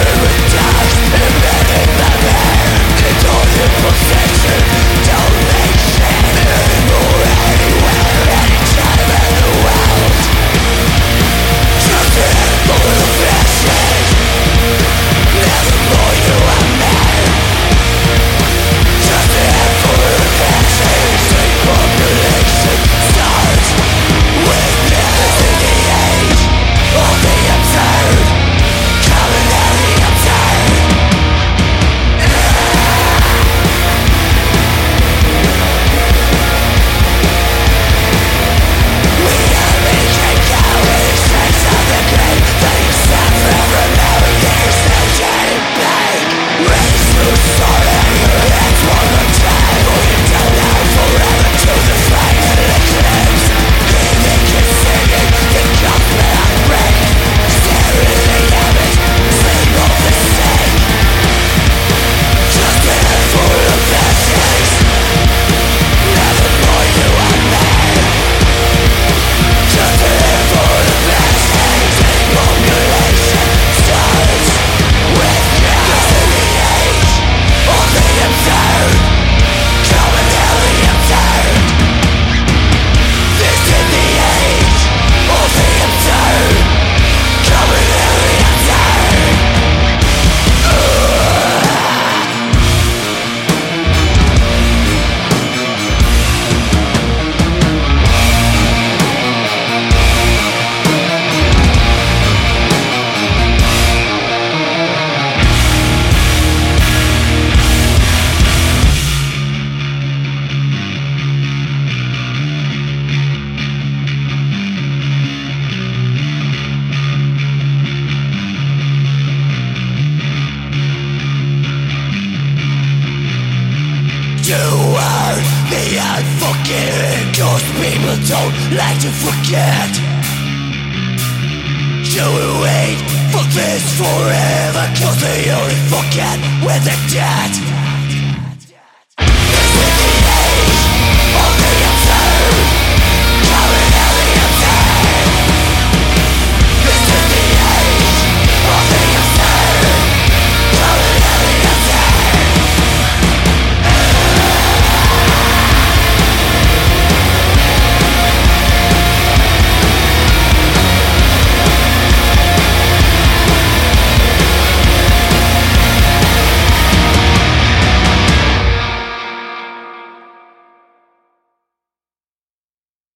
Every time, every You are the unforgiving Cause people don't like to forget. You will wait for this forever Cause they only forget when they're dead